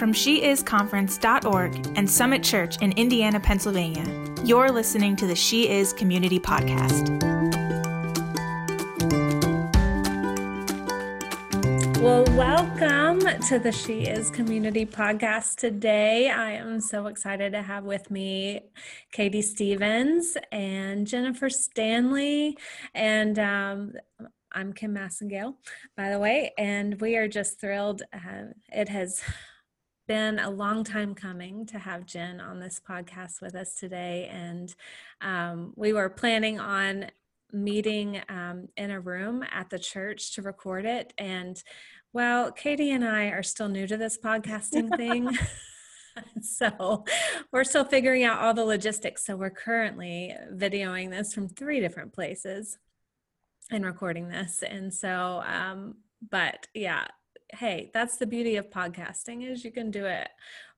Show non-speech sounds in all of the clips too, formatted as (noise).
from sheisconference.org and Summit Church in Indiana, Pennsylvania. You're listening to the She Is Community Podcast. Well, welcome to the She Is Community Podcast today. I am so excited to have with me Katie Stevens and Jennifer Stanley. And um, I'm Kim Massengale, by the way, and we are just thrilled. Uh, it has been a long time coming to have Jen on this podcast with us today. And um, we were planning on meeting um, in a room at the church to record it. And well, Katie and I are still new to this podcasting thing. (laughs) (laughs) so we're still figuring out all the logistics. So we're currently videoing this from three different places and recording this. And so, um, but yeah, hey, that's the beauty of podcasting is you can do it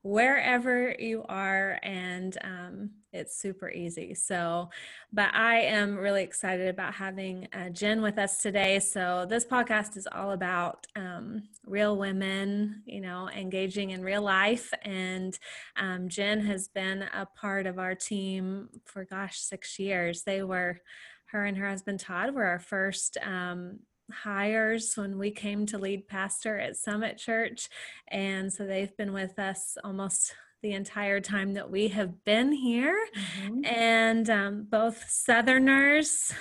wherever you are and um, it's super easy. So but i am really excited about having uh, jen with us today. So this podcast is all about um, real women you know engaging in real life. And um, jen has been a part of our team for gosh six years. They were her and her husband Todd were our first um, hires when we came to lead pastor at Summit Church. And so they've been with us almost the entire time that we have been here. Mm-hmm. And um, both Southerners,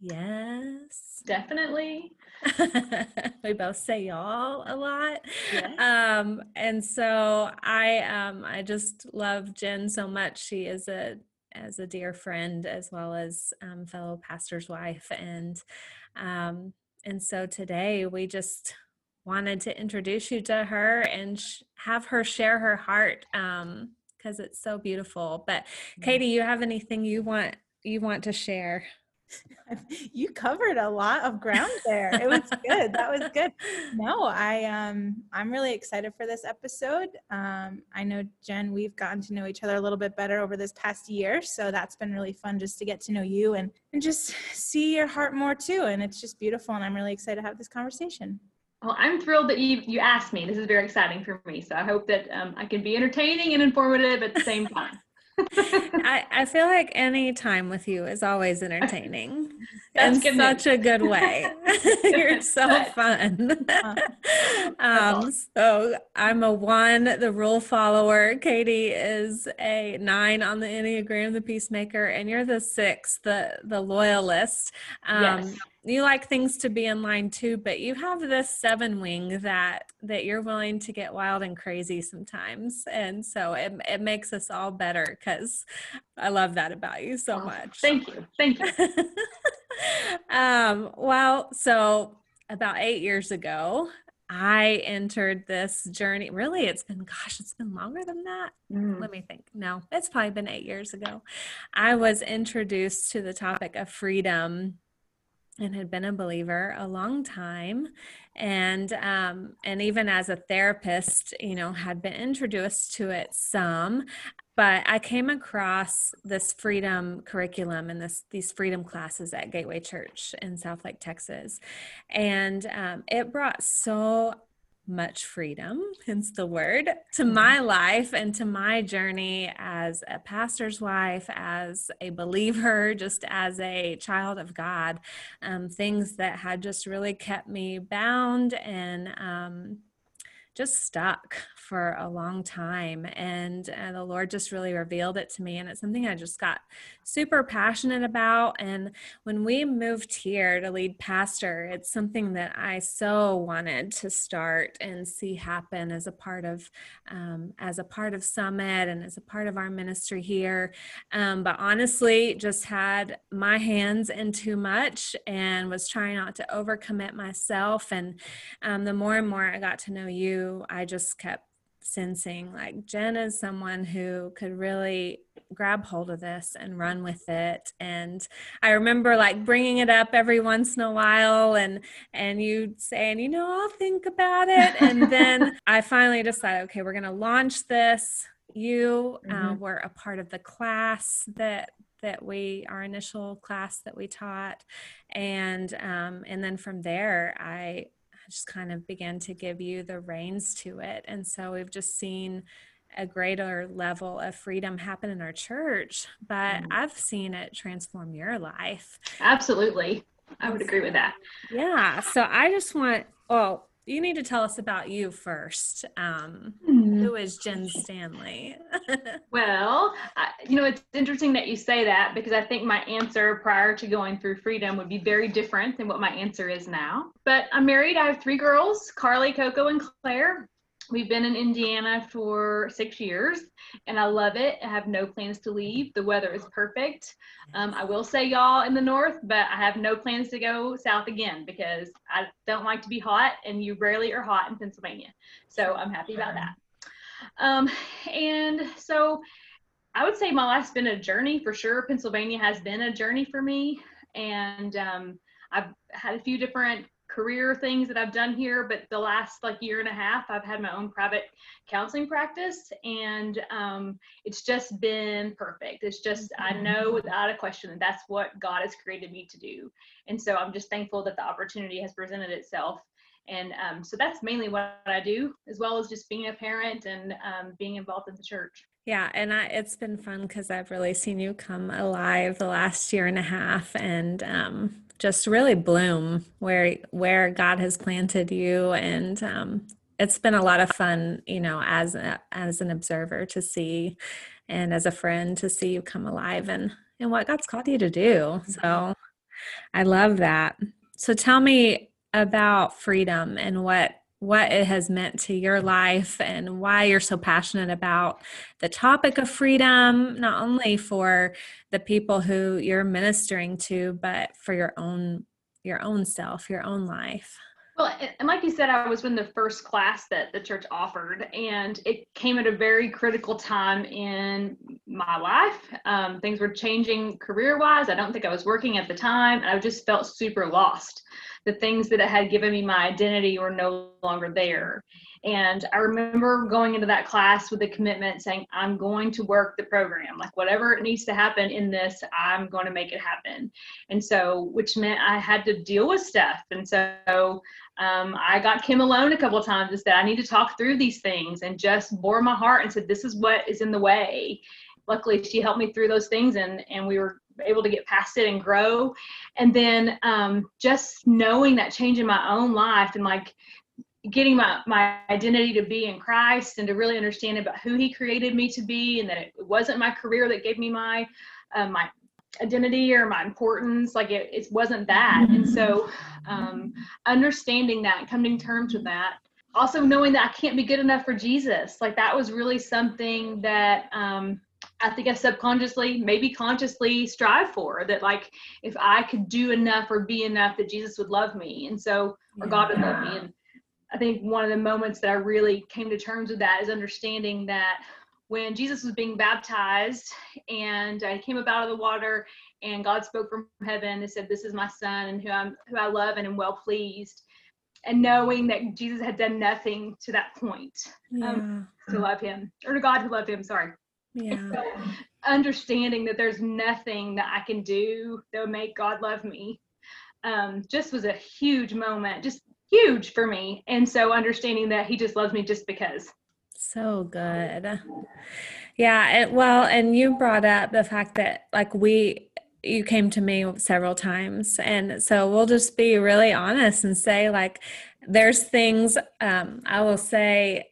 yes. Definitely. (laughs) we both say y'all a lot. Yes. Um, and so I um, I just love Jen so much. She is a as a dear friend as well as um, fellow pastor's wife and um, and so today we just wanted to introduce you to her and sh- have her share her heart because um, it's so beautiful. But katie you have anything you want you want to share (laughs) you covered a lot of ground there. It was good. that was good. (laughs) No, I um I'm really excited for this episode. Um I know Jen, we've gotten to know each other a little bit better over this past year, so that's been really fun just to get to know you and and just see your heart more too and it's just beautiful and I'm really excited to have this conversation. Well, I'm thrilled that you you asked me. This is very exciting for me. So I hope that um, I can be entertaining and informative at the same time. I, I feel like any time with you is always entertaining (laughs) in such a good way. (laughs) You're so fun. (laughs) um, so I'm a one, the rule follower. Katie is a nine on the Enneagram, the peacemaker, and you're the six, the the loyalist. Um, yes you like things to be in line too but you have this seven wing that that you're willing to get wild and crazy sometimes and so it, it makes us all better because i love that about you so oh, much thank you thank you (laughs) um well so about eight years ago I entered this journey. Really, it's been, gosh, it's been longer than that. Mm. Let me think. No, it's probably been eight years ago. I was introduced to the topic of freedom and had been a believer a long time. And um, and even as a therapist you know had been introduced to it some but i came across this freedom curriculum and this these freedom classes at gateway church in southlake texas. And um, it brought so much freedom, hence the word, to mm-hmm. my life and to my journey as a pastor's wife, as a believer, just as a child of God. Um, things that had just really kept me bound and um, just stuck for a long time and, and the lord just really revealed it to me and it's something i just got super passionate about and when we moved here to lead pastor it's something that i so wanted to start and see happen as a part of um, as a part of summit and as a part of our ministry here. Um, but honestly just had my hands in too much and was trying not to overcommit myself and um, the more and more i got to know you i just kept sensing like Jen is someone who could really grab hold of this and run with it. And I remember like bringing it up every once in a while and and you saying you know I'll think about it. And (laughs) then I finally decided okay we're going to launch this. You uh, mm-hmm. uh, were a part of the class that that we our initial class that we taught. And um, and then from there I just kind of began to give you the reins to it. And so we've just seen a greater level of freedom happen in our church, but mm-hmm. I've seen it transform your life. Absolutely. I would agree with that. Yeah. So I just want, well, you need to tell us about you first. Um, mm. Who is Jen Stanley? (laughs) well, I, you know, it's interesting that you say that because I think my answer prior to going through freedom would be very different than what my answer is now. But I'm married. I have three girls Carly, Coco, and Claire. We've been in Indiana for six years and I love it. I have no plans to leave. The weather is perfect. Um, I will say, y'all, in the north, but I have no plans to go south again because I don't like to be hot and you rarely are hot in Pennsylvania. So I'm happy about that. Um, and so I would say my life's been a journey for sure. Pennsylvania has been a journey for me. And um, I've had a few different career things that I've done here, but the last like year and a half, I've had my own private counseling practice, and um, it's just been perfect. It's just I know without a question that that's what God has created me to do, and so I'm just thankful that the opportunity has presented itself. And um, so that's mainly what I do, as well as just being a parent and um, being involved in the church. Yeah, and I, it's been fun because I've really seen you come alive the last year and a half, and um, just really bloom where where God has planted you. And um, it's been a lot of fun you know as a, as an observer to see and as a friend to see you come alive and and what God's called you to do. So I love that. So tell me about freedom and what what it has meant to your life and why you're so passionate about the topic of freedom, not only for the people who you're ministering to, but for your own your own self, your own life. Well, and like you said, I was in the first class that the church offered, and it came at a very critical time in my life. Um, things were changing career wise. I don't think I was working at the time, and I just felt super lost the things that had given me my identity were no longer there. And I remember going into that class with a commitment saying, I'm going to work the program. Like, whatever it needs to happen in this, I'm going to make it happen. And so, which meant I had to deal with stuff. And so, um, I got Kim alone a couple times and said, I need to talk through these things and just bore my heart and said, This is what is in the way. Luckily, she helped me through those things and, and we were able to get past it and grow. And then um, just knowing that change in my own life and like getting my, my identity to be in Christ and to really understand about who he created me to be and that it wasn't my career that gave me my uh, my identity or my importance like it, it wasn't that and so um, understanding that coming to terms with that also knowing that i can't be good enough for jesus like that was really something that um, I think I subconsciously, maybe consciously strive for that. Like, if I could do enough or be enough, that Jesus would love me, and so or God would love me. And I think one of the moments that I really came to terms with that is understanding that when Jesus was being baptized and I came up out of the water and God spoke from heaven and said, "This is my son, and who I'm who I love and am well pleased." And knowing that Jesus had done nothing to that point um, yeah. um, to love him, or to God who loved him. Sorry yeah. So understanding that there's nothing that I can do that would make God love me um, just was a huge moment, just huge for me. And so understanding that He just loves me just because. So good. Yeah. It, well, and you brought up the fact that, like, we, you came to me several times. And so we'll just be really honest and say, like, there's things um, I will say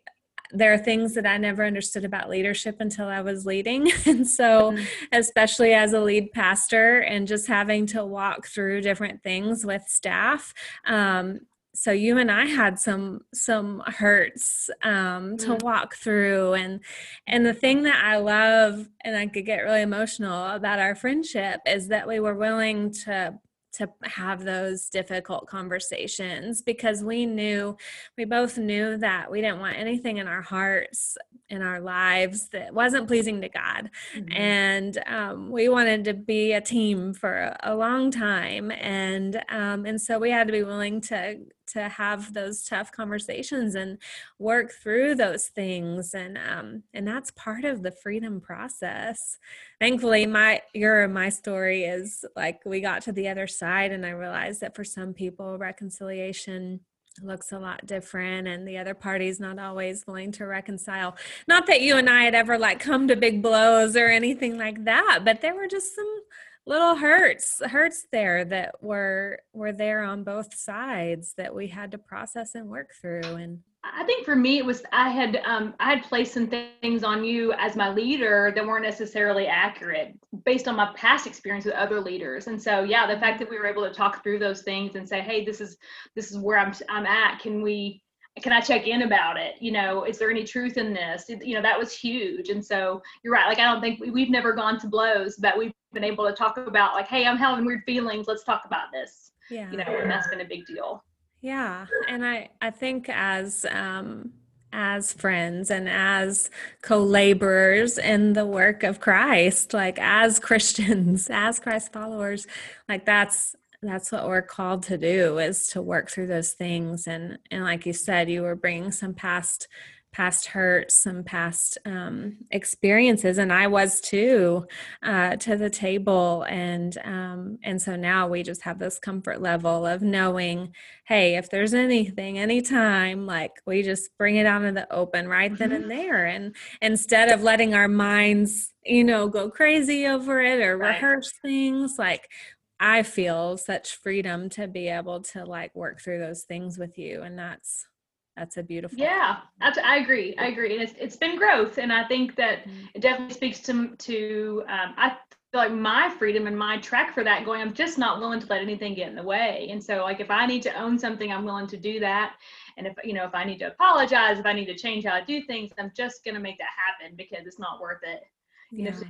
there are things that I never understood about leadership until I was leading. (laughs) And so, mm-hmm. especially as a lead pastor and just having to walk through different things with staff. Um, so you and I had some some hurts um, to mm-hmm. walk through, and and the thing that I love, and I could get really emotional about our friendship, is that we were willing to to have those difficult conversations because we knew we both knew that we didn't want anything in our hearts in our lives that wasn't pleasing to god mm-hmm. and um, we wanted to be a team for a long time and um, and so we had to be willing to to have those tough conversations and work through those things. And um and that's part of the freedom process. Thankfully my your my story is like we got to the other side and i realized that for some people reconciliation looks a lot different and the other party's not always willing to reconcile. Not that you and i had ever like come to big blows or anything like that but there were just some little hurts hurts there that were were there on both sides that we had to process and work through and I think for me it was I had um, I had placed some things on you as my leader that weren't necessarily accurate based on my past experience with other leaders. And so yeah, the fact that we were able to talk through those things and say, hey, this is this is where I'm I'm at. Can we can I check in about it? You know, is there any truth in this? You know, that was huge. And so you're right. Like I don't think we, we've never gone to blows, but we've been able to talk about like, hey, I'm having weird feelings. Let's talk about this. Yeah. You know, and that's been a big deal. Yeah, and I I think as um as friends and as co-laborers in the work of Christ, like as Christians, (laughs) as Christ followers, like that's that's what we're called to do is to work through those things and and like you said you were bringing some past past hurts, some past um, experiences, and I was too, uh, to the table. And um, and so now we just have this comfort level of knowing, hey, if there's anything, anytime, like we just bring it out in the open right mm-hmm. then and there, and instead of letting our minds, you know, go crazy over it or right. rehearse things, like I feel such freedom to be able to like work through those things with you, and that's that's a beautiful yeah that's, i agree i agree and it's, it's been growth and i think that mm-hmm. it definitely speaks to to um, i feel like my freedom and my track for that going i'm just not willing to let anything get in the way and so like if i need to own something i'm willing to do that and if you know if i need to apologize if i need to change how i do things i'm just going to make that happen because it's not worth it you yeah. know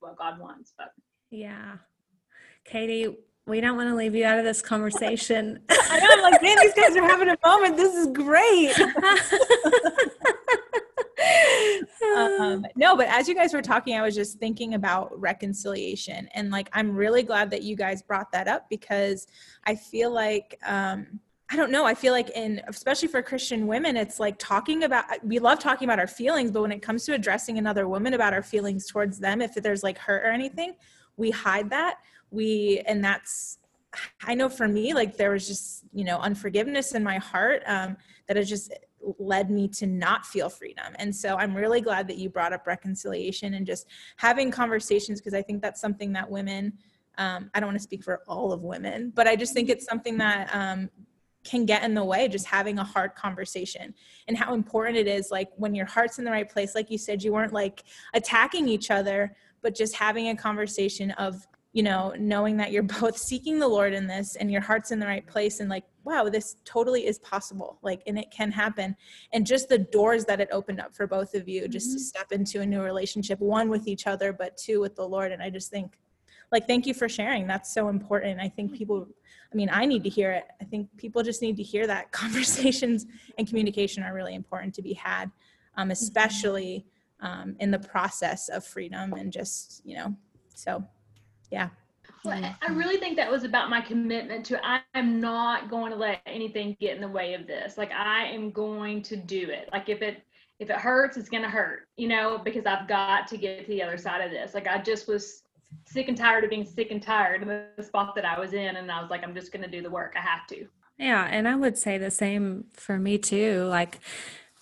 what god wants but yeah katie we don't want to leave you out of this conversation. I know, I'm like, man, these guys are having a moment. This is great. um, (laughs) no, but as you guys were talking, I was just thinking about reconciliation. And like, I'm really glad that you guys brought that up because I feel like, um, I don't know. I feel like in especially for Christian women, it's like talking about we love talking about our feelings, but when it comes to addressing another woman about our feelings towards them, if there's like hurt or anything, we hide that we and that's i know for me like there was just you know unforgiveness in my heart um, that has just led me to not feel freedom. And so i'm really glad that you brought up reconciliation and just having conversations because i think that's something that women um, i don't want to speak for all of women but i just think it's something that um, can get in the way just having a hard conversation and how important it is like when your heart's in the right place like you said you weren't like attacking each other but just having a conversation of you know, knowing that you're (laughs) both seeking the Lord in this and your heart's in the right place and like, wow, this totally is possible. Like, and it can happen. And just the doors that it opened up for both of you just mm-hmm. to step into a new relationship, one with each other, but two with the Lord. And I just think, like, thank you for sharing. That's so important. I think people, I mean, I need to hear it. I think people just need to hear that (laughs) conversations and communication are really important to be had, um, mm-hmm. especially um, in the process of freedom and just, you know, so yeah well, I mm-hmm. really think that was about my commitment to I am not going to let anything get in the way of this. Like I am going to do it. Like if it if it hurts, it's gonna hurt, you know, because I've got to get to the other side of this. Like I just was sick and tired of being sick and tired in the spot that I was in, and I was like, I'm just gonna do the work. I have to. Yeah, and I would say the same for me too. Like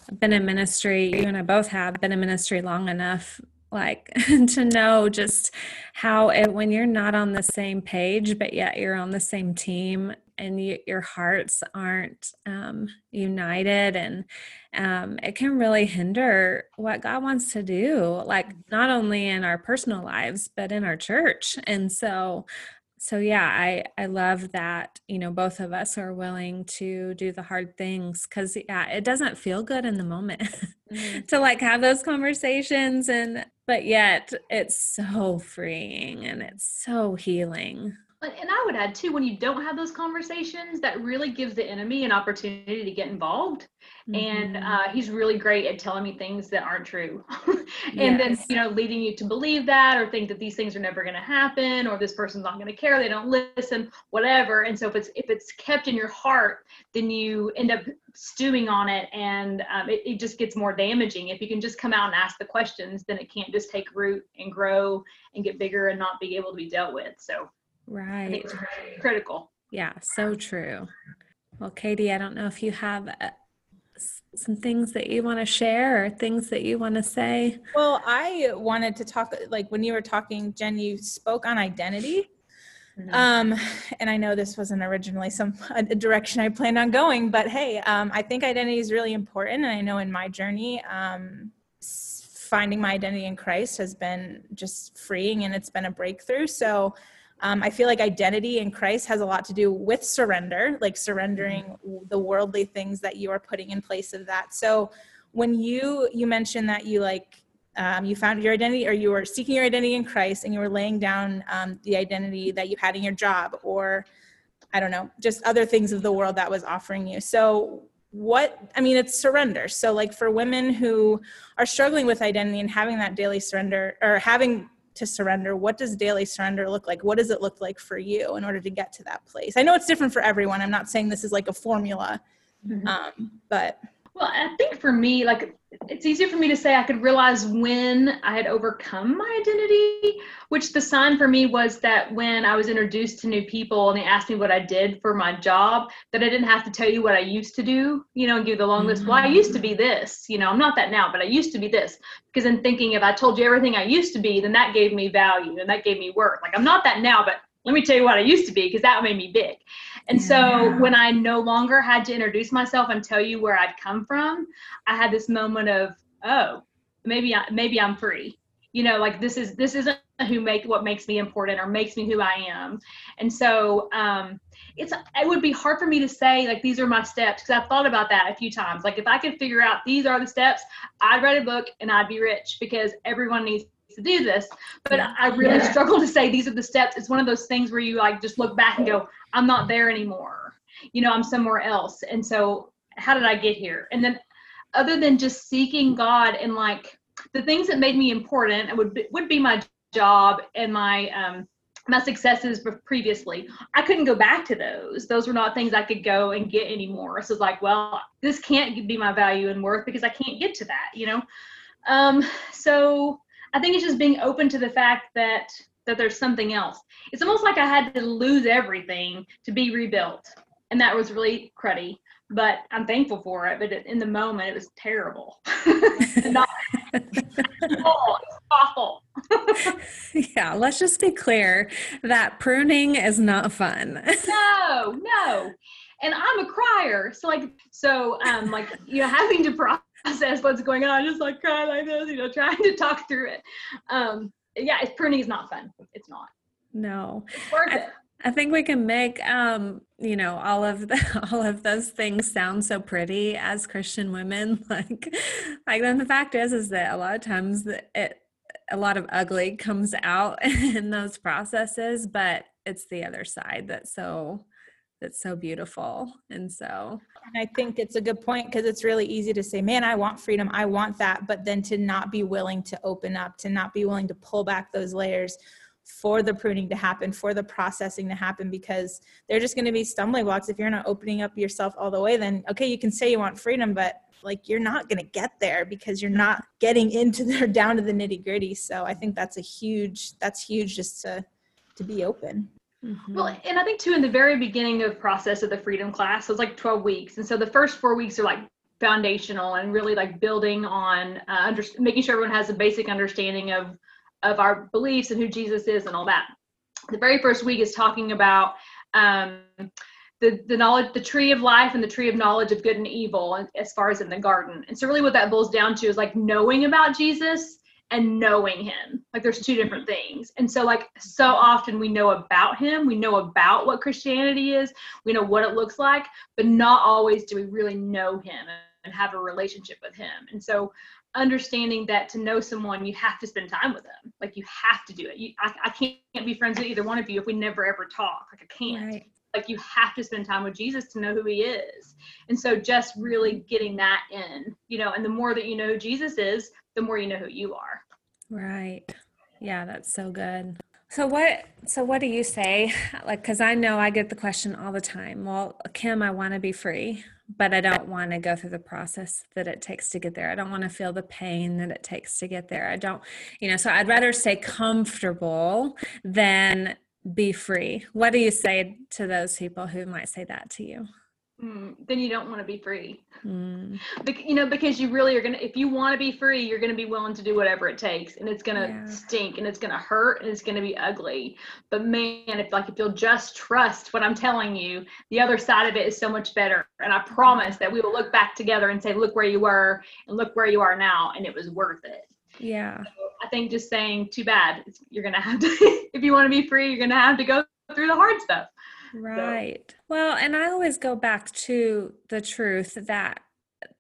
I've been in ministry, you and I both have been in ministry long enough like (laughs) to know just how it, when you're not on the same page but yet you're on the same team and you, your hearts aren't um, united and um, it can really hinder what god wants to do like not only in our personal lives but in our church. And so so yeah i i love that you know both of us are willing to do the hard things because yeah it doesn't feel good in the moment mm-hmm. (laughs) to like have those conversations and but yet it's so freeing and it's so healing and I would add too, when you don't have those conversations, that really gives the enemy an opportunity to get involved. Mm-hmm. And uh, he's really great at telling me things that aren't true, (laughs) and yes. then you know leading you to believe that or think that these things are never going to happen or this person's not going to care, they don't listen, whatever. And so if it's if it's kept in your heart, then you end up stewing on it, and um, it, it just gets more damaging. If you can just come out and ask the questions, then it can't just take root and grow and get bigger and not be able to be dealt with. So Right. critical. Yeah, so true. Well, Katie, I don't know if you have uh, some things that you want to share or things that you want to say. Well, I wanted to talk, like when you were talking, Jen, you spoke on identity. Mm-hmm. Um, and I know this wasn't originally some a direction I planned on going, but hey, um, I think identity is really important. And I know in my journey, um, finding my identity in Christ has been just freeing and it's been a breakthrough. So um, I feel like identity in Christ has a lot to do with surrender, like surrendering mm-hmm. the worldly things that you are putting in place of that. So when you you mentioned that you like um, you found your identity or you were seeking your identity in Christ and you were laying down um, the identity that you had in your job or I don't know, just other things of the world that was offering you. So what i mean it's surrender so like for women who are struggling with identity and having that daily surrender or having to surrender? What does daily surrender look like? What does it look like for you in order to get to that place? I know it's different for everyone. I'm not saying this is like a formula mm-hmm. um, but well i think for me like it's easier for me to say I could realize when I had overcome my identity, which the sign for me was that when I was introduced to new people and they asked me what I did for my job, that I didn't have to tell you what I used to do, you know, and give the long list. Well, I used to be this, you know, I'm not that now, but I used to be this. Because in thinking if I told you everything I used to be, then that gave me value and that gave me worth. Like I'm not that now, but let me tell you what I used to be because that made me big. And so when I no longer had to introduce myself and tell you where I'd come from, I had this moment of, oh, maybe I, maybe I'm free. You know, like this is this isn't who make what makes me important or makes me who I am. And so um, it's it would be hard for me to say like these are my steps because I've thought about that a few times. Like if I could figure out these are the steps, I'd write a book and I'd be rich because everyone needs to do this but i really yeah. struggle to say these are the steps. It's one of those things where you like just look back and go i'm not there anymore. You know i'm somewhere else. And so how did i get here? And then other than just seeking god and like the things that made me important would be, would be my job and my um my successes previously. I couldn't go back to those. Those were not things i could go and get anymore. So it's like well this can't be my value and worth because i can't get to that you know? Um so I think it's just being open to the fact that that there's something else. It's almost like I had to lose everything to be rebuilt, and that was really cruddy. But I'm thankful for it. But in the moment, it was terrible. (laughs) Not oh, (laughs) awful. (laughs) yeah, let's just be clear that pruning is not fun. no, no. And I'm a crier, so like, so um, like you know, having to process process what's going on, just like crying like this, you know, trying to talk through it. Um, yeah, it's pruning is not fun. It's not. No. It's worth I, it. I think we can make um, you know, all of the (laughs) all of those things sound so pretty as Christian women. (laughs) Like like then the fact is is that a lot of times it a lot of ugly comes out (laughs) in those processes, but it's the other side that's so that's so beautiful. And so and I think it's a good point because it's really easy to say, man, I want freedom, I want that, but then to not be willing to open up, to not be willing to pull back those layers for the pruning to happen, for the processing to happen, because they're just going to be stumbling blocks. If you're not opening up yourself all the way, then okay, you can say you want freedom, but like you're not going to get there because you're not getting into there (laughs) down to the nitty gritty. So I think that's a huge, that's huge just to, to be open. Mm-hmm. Well, and I think too in the very beginning of process of the freedom class, so it's like 12 weeks. And so the first four weeks are like foundational and really like building on uh, under, making sure everyone has a basic understanding of of our beliefs and who Jesus is and all that. The very first week is talking about um, the the knowledge, the tree of life, and the tree of knowledge of good and evil, as far as in the garden. And so really, what that boils down to is like knowing about Jesus and knowing him. Like there's two different things. And so like so often we know about him, we know about what Christianity is, we know what it looks like, but not always do we really know him and have a relationship with him. And so understanding that to know someone you have to spend time with them like you have to do it you, I, I can't be friends with either one of you if we never ever talk like i can't right. like you have to spend time with jesus to know who he is and so just really getting that in you know and the more that you know jesus is the more you know who you are. Right. Yeah, that's so good. So what so what do you say? Like cuz I know I get the question all the time. Well, Kim, I want to be free, but I don't want to go through the process that it takes to get there. I don't want to feel the pain that it takes to get there. I don't, you know, so I'd rather stay comfortable than be free. What do you say to those people who might say that to you? Mm, then you don't want to be free. Mm. Bec- you know, because you really are gonna. If you want to be free, you're gonna be willing to do whatever it takes, and it's gonna Yeah. stink, and it's gonna hurt, and it's gonna be ugly. But man, if like if you'll just trust what I'm telling you, the other side of it is so much better. And I promise that we will look back together and say, look where you were, and look where you are now, and it was worth it. Yeah. I think just saying, too bad, you're gonna have to. (laughs) if you want to be free, you're gonna have to go through the hard stuff. Right. Well, and I always go back to the truth that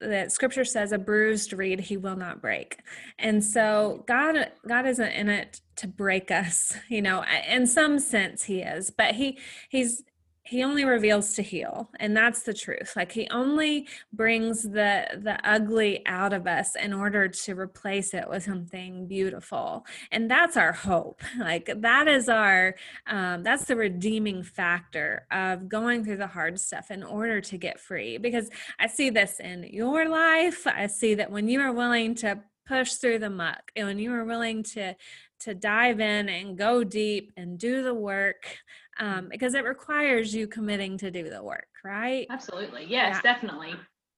that scripture says a bruised reed he will not break. And so God God isn't in it to break us, (laughs) you know, in some sense he is, but he he's he only reveals to heal and that's the truth. Like he only brings the the ugly out of us in order to replace it with something beautiful. And that's our hope. (laughs) Like that is our um, that's the redeeming factor of going through the hard stuff in order to get free. Because i see this in your life. I see that when you are willing to push through the muck and when you are willing to to dive in and go deep and do the work um, because it requires you committing to do the work right Absolutely, yes, Yeah. definitely.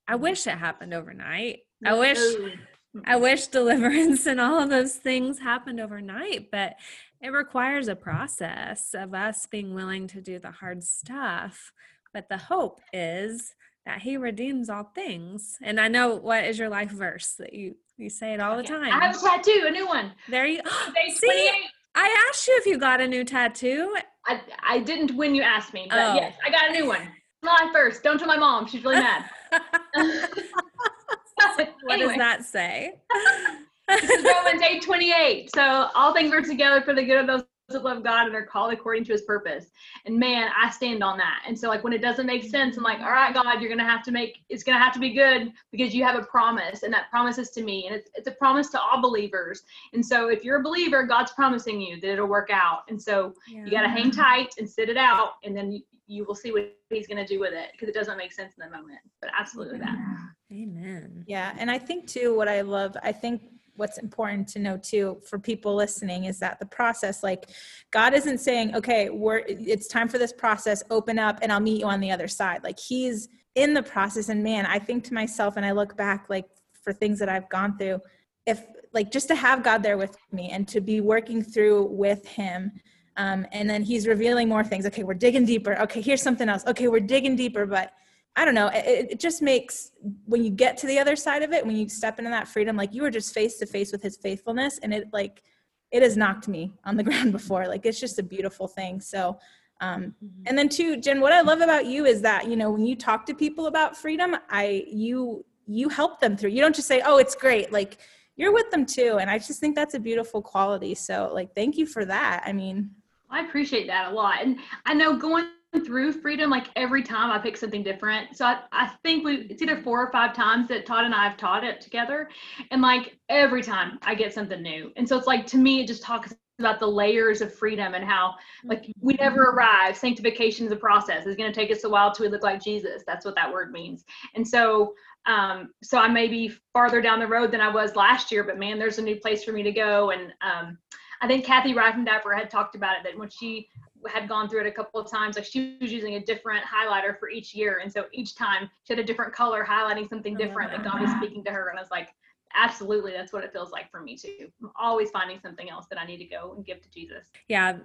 i wish it happened overnight i wish I wish (laughs) deliverance and all of those things happened overnight, but it requires a process of us being willing to do the hard stuff. But the hope is that he redeems all things. And I know what is your life verse that you you say it all the time. I have a tattoo, a new one. there you (gasps) (gasps) See? I asked you if you got a new tattoo. I, I didn't when you asked me, but Oh. yes, I got a new one. My first. Don't tell my mom. She's really mad. (laughs) (laughs) what anyway, does that say? (laughs) this is Romans 8 28. So all things are together for the good of those that love God and are called according to his purpose. And man, I stand on that. And so like when it doesn't make sense, I'm like, all right, God, you're gonna have to make it's gonna have to be good because you have a promise, and that promise is to me, and it's it's a promise to all believers. And so if you're a believer, God's promising you that it'll work out. And so you got to hang tight and sit it out and then you, you will see what he's going to do with it because it doesn't make sense in the moment but absolutely that Amen. Yeah, and I think too what I love, I think what's important to know too for people listening is that the process like God isn't saying, "Okay, we're it's time for this process, open up and I'll meet you on the other side." Like he's in the process and man, I think to myself and I look back like for things that I've gone through, if like just to have God there with me and to be working through with him um, and then he's revealing more things. Okay, we're digging deeper. Okay, here's something else. Okay, we're digging deeper, but I don't know. It, it just makes when you get to the other side of it, when you step into that freedom, like you were just face to face with his faithfulness, and it like it has knocked me on the (laughs) ground before. Like it's just a beautiful thing. So, um, and then too, Jen, what I love about you is that you know when you talk to people about freedom, I you you help them through. You don't just say, "Oh, it's great." Like you're with them too, and I just think that's a beautiful quality. So, like, thank you for that. I mean, i appreciate that a lot and i know going through freedom like every time i pick something different. So i, I think we it's either four or five times that todd and i have taught it together. And like every time i get something new. And so it's like to me it just talks about the layers of freedom and how like we never arrive. Sanctification is a process. It's going to take us a while till we look like jesus. That's what that word means. And so um so i may be farther down the road than i was last year but man there's a new place for me to go. And um i think kathy reifendapper had talked about it that when she had gone through it a couple of times like she was using a different highlighter for each year. And so each time she had a different color highlighting something different that that. god was speaking to her. And i was like absolutely that's what it feels like for me too. I'm always finding something else that i need to go and give to jesus. Yeah,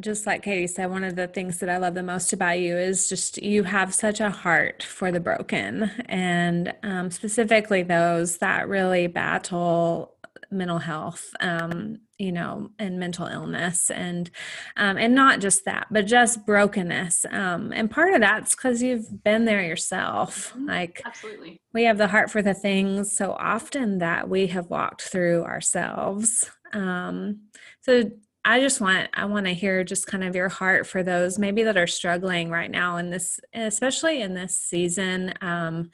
just like Katie said, one of the things that I love the most about you is just you have such a heart for the broken, and um, specifically those that really battle mental health, um, you know, and mental illness, and um, and not just that, but just brokenness. Um, and part of that's because you've been there yourself. Mhm. Like absolutely we have the heart for the things so often that we have walked through ourselves um, so i just want i want to hear just kind of your heart for those maybe that are struggling right now in this especially in this season um,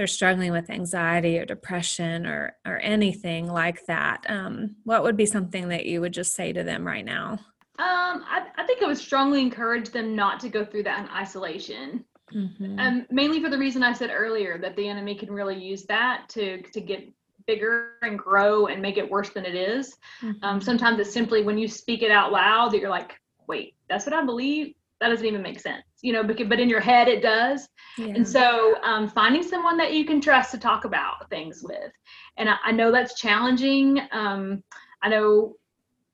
they're struggling with anxiety or depression or or anything like that. Um, what would be something that you would just say to them right now? Um I, I think i would strongly encourage them not to go through that in isolation. Mhm. um, mainly for the reason I said earlier that the enemy can really use that to to get bigger and grow and make it worse than it is. Um, Mhm. sometimes it's simply when you speak it out loud that you're like, wait, that's what I believe. that doesn't even make sense you know because, but in your head it does yeah. and so um, finding someone that you can trust to talk about things with and i, I know that's challenging um, i know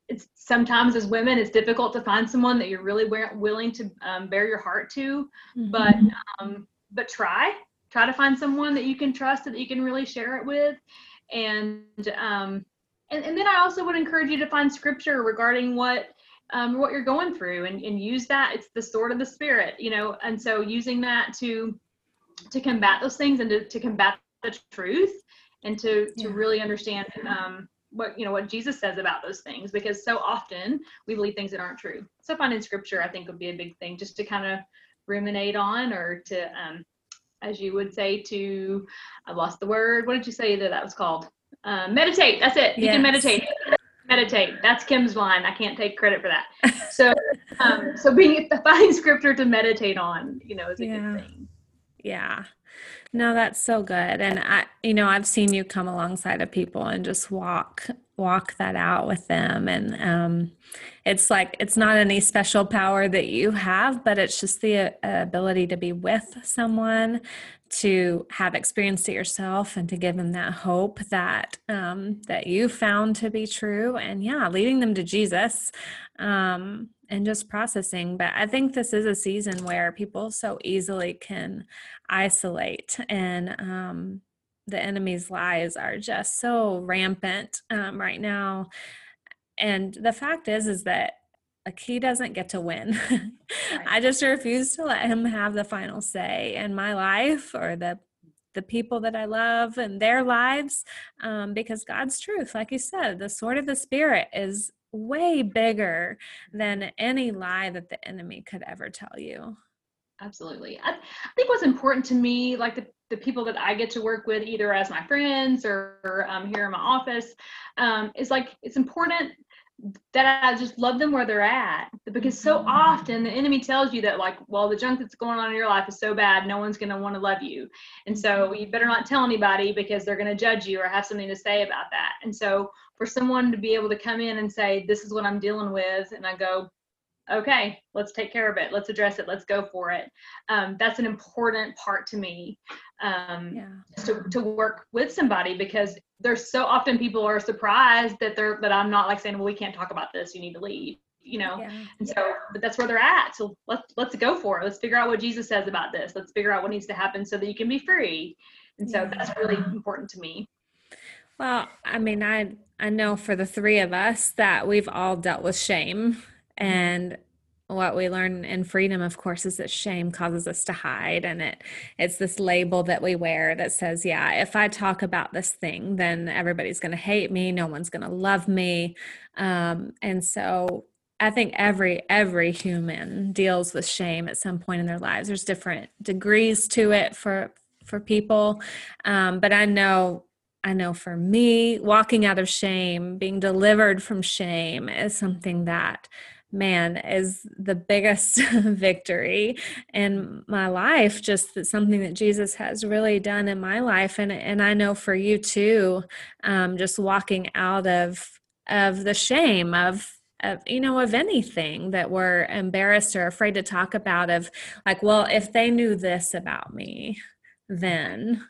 it's sometimes as women it's difficult to find someone that you're really willing to um, bare your heart to mm-hmm. but um, but try try to find someone that you can trust that you can really share it with and um and, and then i also would encourage you to find scripture regarding what um, what you're going through and, and use that. It's the sword of the spirit you know and so using that to to combat those things and to, to combat the truth and to to really understand um, what you know what jesus says about those things because so often we believe things that aren't true. So finding scripture i think would be a big thing just to kind of ruminate on or to um, as you would say to i lost the word. What did you say that that was called? Uh, meditate. That's it. You yes. can meditate. (laughs) Meditate. That's kim's line. I can't take credit for that. (laughs) So um, so being (laughs) finding scripture to meditate on you know is a yeah. good thing. Yeah. No that's so good. And i you know i've seen you come alongside of people and just walk walk that out with them. And um, it's like it's not any special power that you have but it's just the uh, ability to be with someone to have experienced it yourself and to give them that hope that um, that you found to be true. And yeah leading them to jesus um, and just processing. But i think this is a season where people so easily can isolate and um, the enemy's lies are just so rampant um, right now. And the fact is is that like he doesn't get to win. (laughs) Right. i just refuse to let him have the final say in my life or the the people that i love and their lives um, because god's truth like you said the sword of the spirit is way bigger than any lie that the enemy could ever tell you. Absolutely. I, I, think what's important to me like the, the people that i get to work with either as my friends or, or um, here in my office um, is like it's important that I just love them where they're at. Because so mm-hmm. often the enemy tells you that, like, well, the junk that's going on in your life is so bad, no one's going to want to love you. And so you better not tell anybody because they're going to judge you or have something to say about that. And so for someone to be able to come in and say, this is what I'm dealing with, and I go, okay, let's take care of it. Let's address it. Let's go for it. Um, that's an important part to me um, yeah. to, to work with somebody because there's so often people are surprised that they're that I'm not like saying, well, we can't talk about this. You need to leave. You know, yeah. and so but that's where they're at. So let's let's go for it. Let's figure out what Jesus says about this. Let's figure out what needs to happen so that you can be free. And so yeah. that's really important to me. Well, I mean, I I know for the three of us that we've all dealt with shame and what we learn in freedom of course is that shame causes us to hide and it it's this label that we wear that says yeah if i talk about this thing then everybody's going to hate me no one's going to love me. Um, and so i think every every human deals with shame at some point in their lives. There's different degrees to it for for people. Um, but i know I know for me, walking out of shame, being delivered from shame is something that man is the biggest (laughs) victory in my life just that something that jesus has really done in my life. And and i know for you too um, just walking out of of the shame of of you know of anything that we're embarrassed or afraid to talk about of like well if they knew this about me then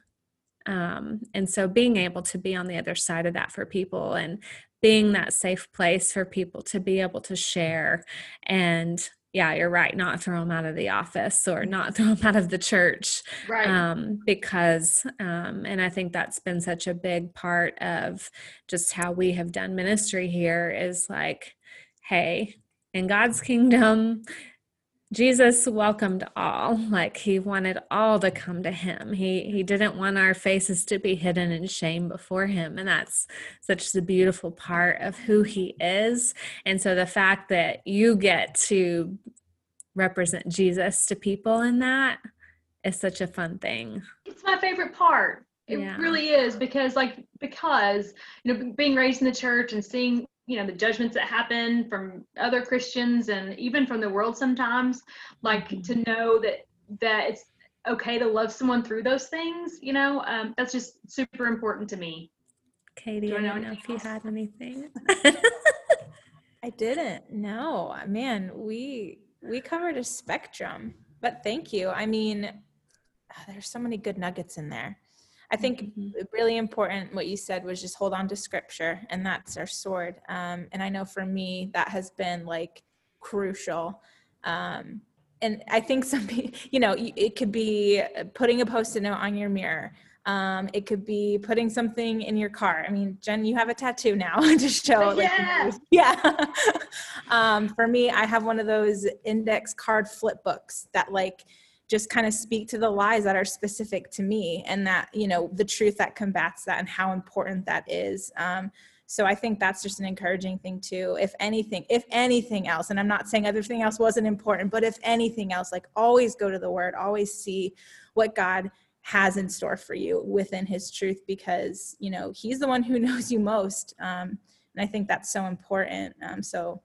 um, and so being able to be on the other side of that for people and being that safe place for people to be able to share and yeah you're right not throw them out of the office or not (laughs) throw them out of the church right. um, because um, and i think that's been such a big part of just how we have done ministry here is like hey in god's kingdom Jesus welcomed all. Like he wanted all to come to him. He he didn't want our faces to be hidden in shame before him. And that's such the beautiful part of who he is. And so the fact that you get to represent Jesus to people in that is such a fun thing. It's my favorite part. It yeah. really is because like because you know being raised in the church and seeing you know the judgments that happen from other christians and even from the world sometimes like to mm-hmm. know that that it's okay to love someone through those things you know um, that's just super important to me katie do i don't know if you had anything (laughs) i didn't no man we we covered a spectrum, but thank you. I mean, there's so many good nuggets in there. I think mm-hmm. really important what you said was just hold on to scripture, and that's our sword. Um, and I know for me that has been like crucial. Um, and I think some, (laughs) you know, it could be putting a post-it note on your mirror. Um, it could be putting something in your car. I mean, Jen, you have a tattoo now (laughs) to show. Like, yeah. (laughs) yeah. um, for me, I have one of those index card flip books that like just kind of speak to the lies that are specific to me and that, you know, the truth that combats that and how important that is. Um, so I think that's just an encouraging thing too. If anything, if anything else, and I'm not saying everything else wasn't important, but if anything else, like always go to the word, always see what God has in store for you within his truth because you know he's the one who (laughs) knows you most um, and i think that's so important um, so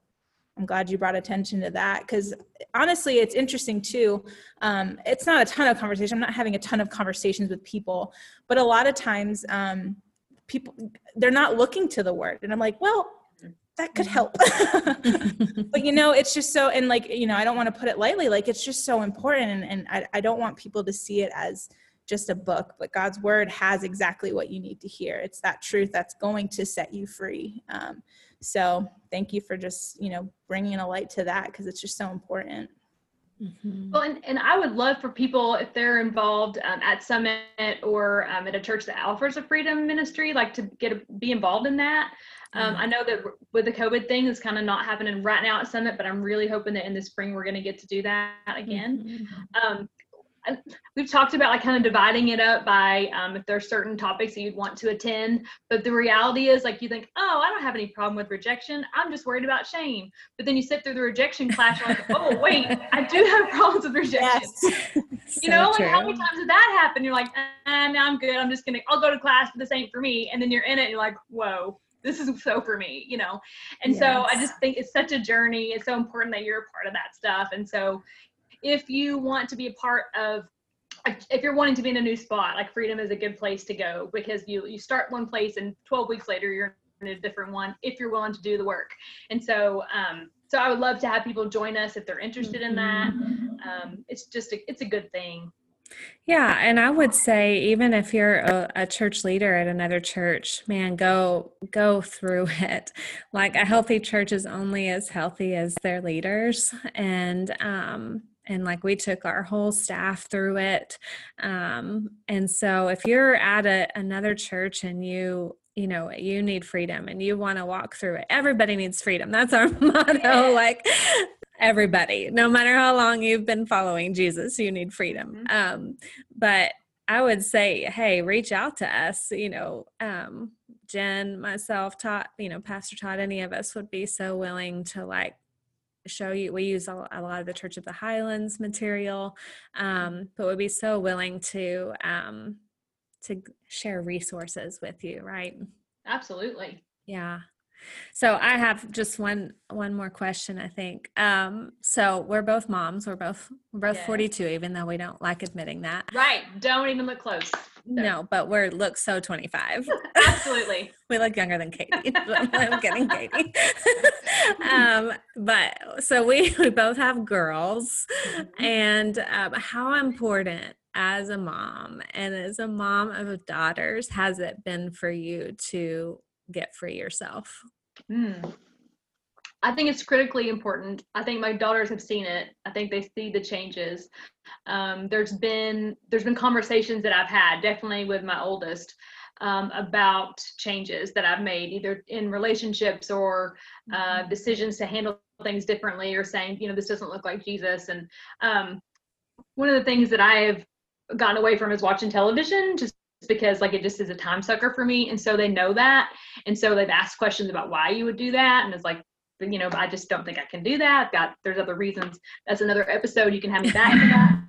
i'm glad you brought attention to that because honestly it's interesting too. Um, it's not a ton of conversation i'm not having a ton of conversations with people but a lot of times um, people they're not looking to the word and i'm like well that could help. (laughs) But you know it's just so and like you know i don't want to put it lightly like it's just so important and, and I, I don't want people to see it as just a book, but God's word has exactly what you need to hear. It's that truth that's going to set you free. Um, so thank you for just, you know, bringing a light to that because it's just so important. Mm-hmm. Well, and, and I would love for people, if they're involved um, at Summit or um, at a church that offers a freedom ministry, like to get a, be involved in that. Um, mm-hmm. I know that with the COVID thing, it's kind of not happening right now at Summit, but I'm really hoping that in the spring we're going to get to do that again. Mm-hmm. Um, we've talked about like kind of dividing it up by um, if there's certain topics that you'd want to attend. But the reality is like you think oh i don't have any problem with rejection. I'm just worried about shame. But then you sit through the rejection class you're like oh wait i do have (laughs) problems with rejection. Yes. (laughs) you know like how many times did that happen? You're like ah, no i'm good. I'm just gonna i'll go to class but this ain't for me. And then you're in it and you're like whoa this is so for me you know? And yes. so i just think it's such a journey. It's so important that you're a part of that stuff. And so if you want to be a part of if you're wanting to be in a new spot like freedom is a good place to go because you you start one place and 12 weeks later you're in a different one if you're willing to do the work. And so um so i would love to have people join us if they're interested in that. Um it's just a, it's a good thing. Yeah, and I would say even if you're a, a, church leader at another church, man, go go through (laughs) it. Like a healthy church is only as healthy as their leaders, and um, and like we took our whole staff through it um, and so if you're at a, another church and you you know you need freedom and you want to walk through it everybody needs freedom that's our (laughs) motto like everybody no matter how long you've been following jesus you need freedom mm-hmm. um, but i would say hey reach out to us you know um, jen myself todd you know pastor todd any of us would be so willing to like show you we use a, lot of the church of the highlands material mm-hmm. um, but would be so willing to um, to share resources with you right absolutely yeah so I have just one one more question. I think. Um, so we're both moms. We're both we're both yes. 42, even though we don't like admitting that. Right. Don't even look close. No, but we're look so 25. (laughs) Absolutely. (laughs) we look younger than Katie. (laughs) I'm getting Katie. um, but so we we both have girls, mm-hmm. and um, how important as a mom and as a mom of daughters has it been for you to get free yourself? Mm. I think it's critically important. I think my daughters have seen it. I think they see the changes. Um, there's been there's been conversations that I've had, definitely with my oldest, um, about changes that I've made, either in relationships or uh, mm-hmm. decisions to handle things differently, or saying, you know, this doesn't look like Jesus. And um, one of the things that I have gotten away from is watching television, just because like it just is a time sucker for me and so they know that and so they've asked questions about why you would do that and it's like you know i just don't think i can do that. I've got there's other reasons. That's another episode. You can have me back (laughs)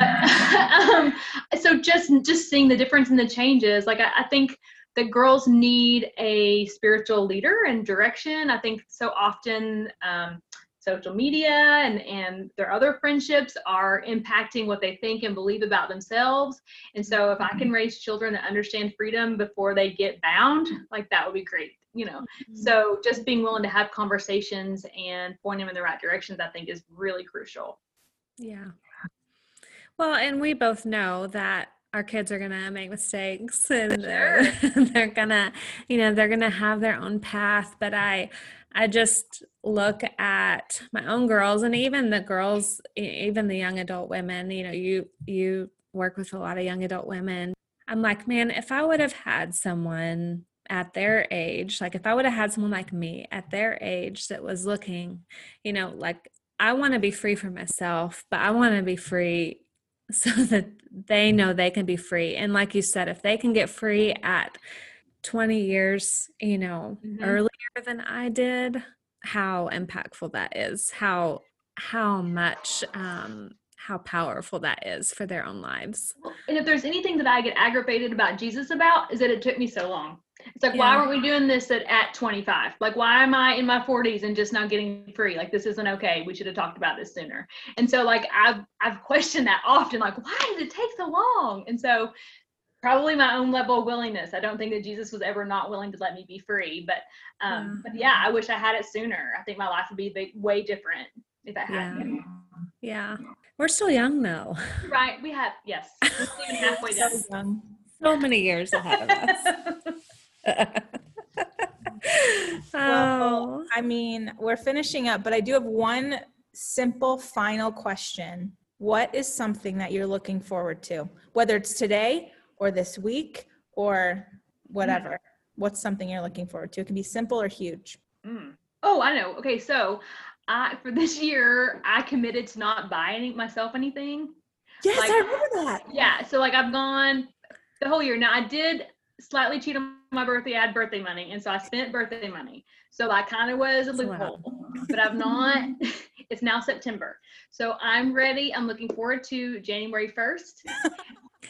(laughs) um, so just just seeing the difference in the changes like I, I think that girls need a spiritual leader and direction. I think so often um, social media and and their other friendships are impacting what they think and believe about themselves. And so if i can mm-hmm. raise children that understand freedom before they get bound like that would be great you know. Mm-hmm. So just being willing to have conversations and point them in the right directions, I think, is really crucial. Yeah. Well, and we both know that our kids are gonna make mistakes and they're, (laughs) they're gonna, you know, they're gonna have their own path. But I I just look at my own girls and even the girls, even the young adult women, you know, you you work with a lot of young adult women. I'm like, man, if I would have had someone at their age, like if I would have had someone like me at their age that was looking, you know, like I want to be free for myself, but I want to be free (laughs) so that they know they can be free. And like you said, if they can get free at 20 years, you know, Mhm. earlier than I did, how impactful that is, how how much um how powerful that is for their own lives. And if there's anything that I get aggravated about Jesus about, is that it took me so long. It's like, why Yeah. weren't we doing this at, at 25? Like, why am I in my 40s and just not getting free? Like, this isn't okay. We should have talked about this sooner. And so, like, I've I've questioned that often. Like, why did it take so long? And so, probably my own level of willingness. I don't think that Jesus was ever not willing to let me be free. But, um, but yeah, I wish I had it sooner. I think my life would be big, way different if I had Yeah. Yeah. We're still young though. Right? We have yes. We're even halfway (laughs) So young. So many years ahead of us. (laughs) Well, oh. I mean, we're finishing up, but I do have one simple final question. What is something that you're looking forward to? Whether it's today or this week or whatever. What's something you're looking forward to? It can be simple or huge. Mm. Oh, I know. Okay, so I for this year I committed to not buy any myself anything. Yes, Like- I remember that. Yeah, so like I've gone the whole year. Now I did slightly cheat on my birthday. I had birthday money, and so I spent birthday money. So that kind of was a loophole. But I've not. (laughs) It's now September, so I'm ready. I'm looking forward to January 1st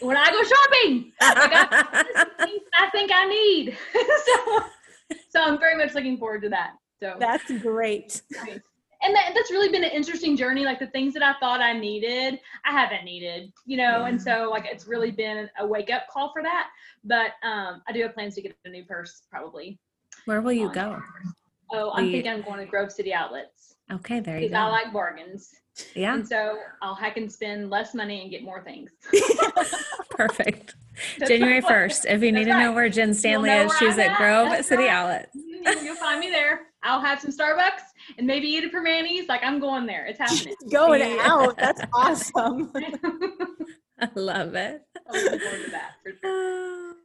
when I go shopping. Like I, things I think I need. (laughs) so, so I'm very much looking forward to that. So That's great. And that, that's really been an interesting journey like the things that i thought i needed i haven't needed you know? And so like it's really been a wake up call for that. But um i do have plans to get a new purse probably Where will you go? oh i'm thinking i'm going to grove city outlets. Okay, there you because i like bargains. Yeah, and so i'll i can spend less money and get more things. (laughs) Perfect. That's January 1st. If you need to know where Jen Stanley is, she's at at. Grove That's City right. Outlet. Mhm, you'll find me there. I'll have some starbucks and maybe eat a Primanti's like i'm going there it's happening Going Yeah. out. That's (laughs) awesome. (laughs) I love it. i'm looking forward to that for sure (sighs)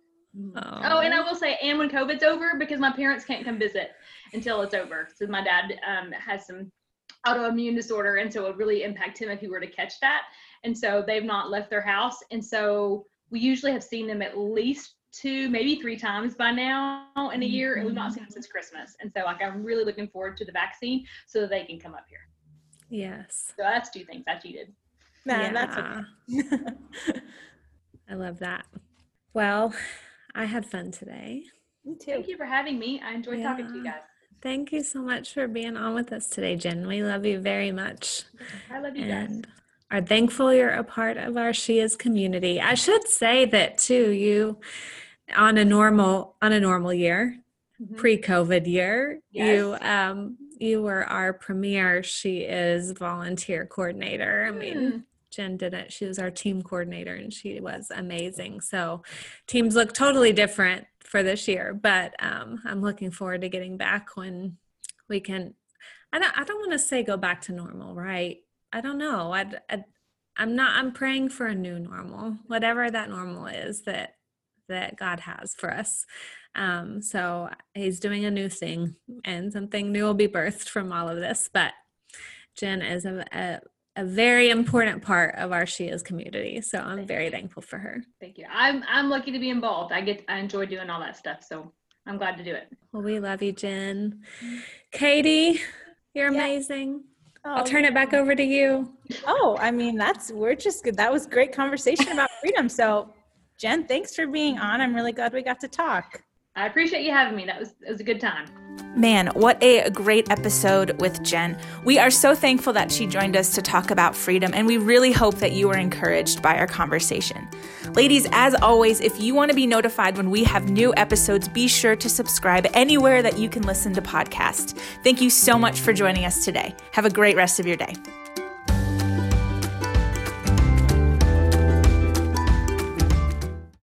Oh, and I will say, and when COVID's over, because my parents can't come visit until it's over. So my dad um, has some autoimmune disorder, and so it would really impact him if he were to catch that. And so they've not left their house, and so we usually have seen them at least two, maybe three times by now in a year, and we've not seen them since mm-hmm. Christmas. And so, like, I'm really looking forward to the vaccine so that they can come up here. Yes. So that's two things I cheated. Nah, that's okay. (laughs) I love that. Well, I had fun today. Me too. Thank you for having me. I enjoyed talking to you guys. Thank you so much for being on with us today, Jen. We love you very much. I love you guys. Are thankful you're a part of our She Is community. I should say that too, you on a normal on a normal year, Mhm. pre-COVID year, you um you were our premier She Is volunteer coordinator. I mean, Mm. Jen did it. She was our team coordinator and she was amazing. So teams look totally different for this year, but um, I'm looking forward to getting back when we can. I don't. I don't want to say go back to normal, right? I don't know. I, I I'm not. I'm praying for a new normal, whatever that normal is that that God has for us. Um, so He's doing a new thing, and something new will be birthed from all of this. But Jen is a, a a very important part of our She Is community. So I'm very thankful for her. Thank you. I'm I'm lucky to be involved. I get I enjoy doing all that stuff, so I'm glad to do it. Well, we love you, Jen. Katie, you're Yeah. amazing. I'll Oh, turn it back over to you. Oh, I mean, that's we're just good. That was great conversation about freedom. So, Jen, thanks for being on. I'm really glad we got to talk. I appreciate you having me. That was, it was a good time. Man, what a great episode with Jen. We are so thankful that she joined us to talk about freedom, and we really hope that you were encouraged by our conversation. Ladies, as always, if you want to be notified when we have new episodes, be sure to subscribe anywhere that you can listen to podcasts. Thank you so much for joining us today. Have a great rest of your day.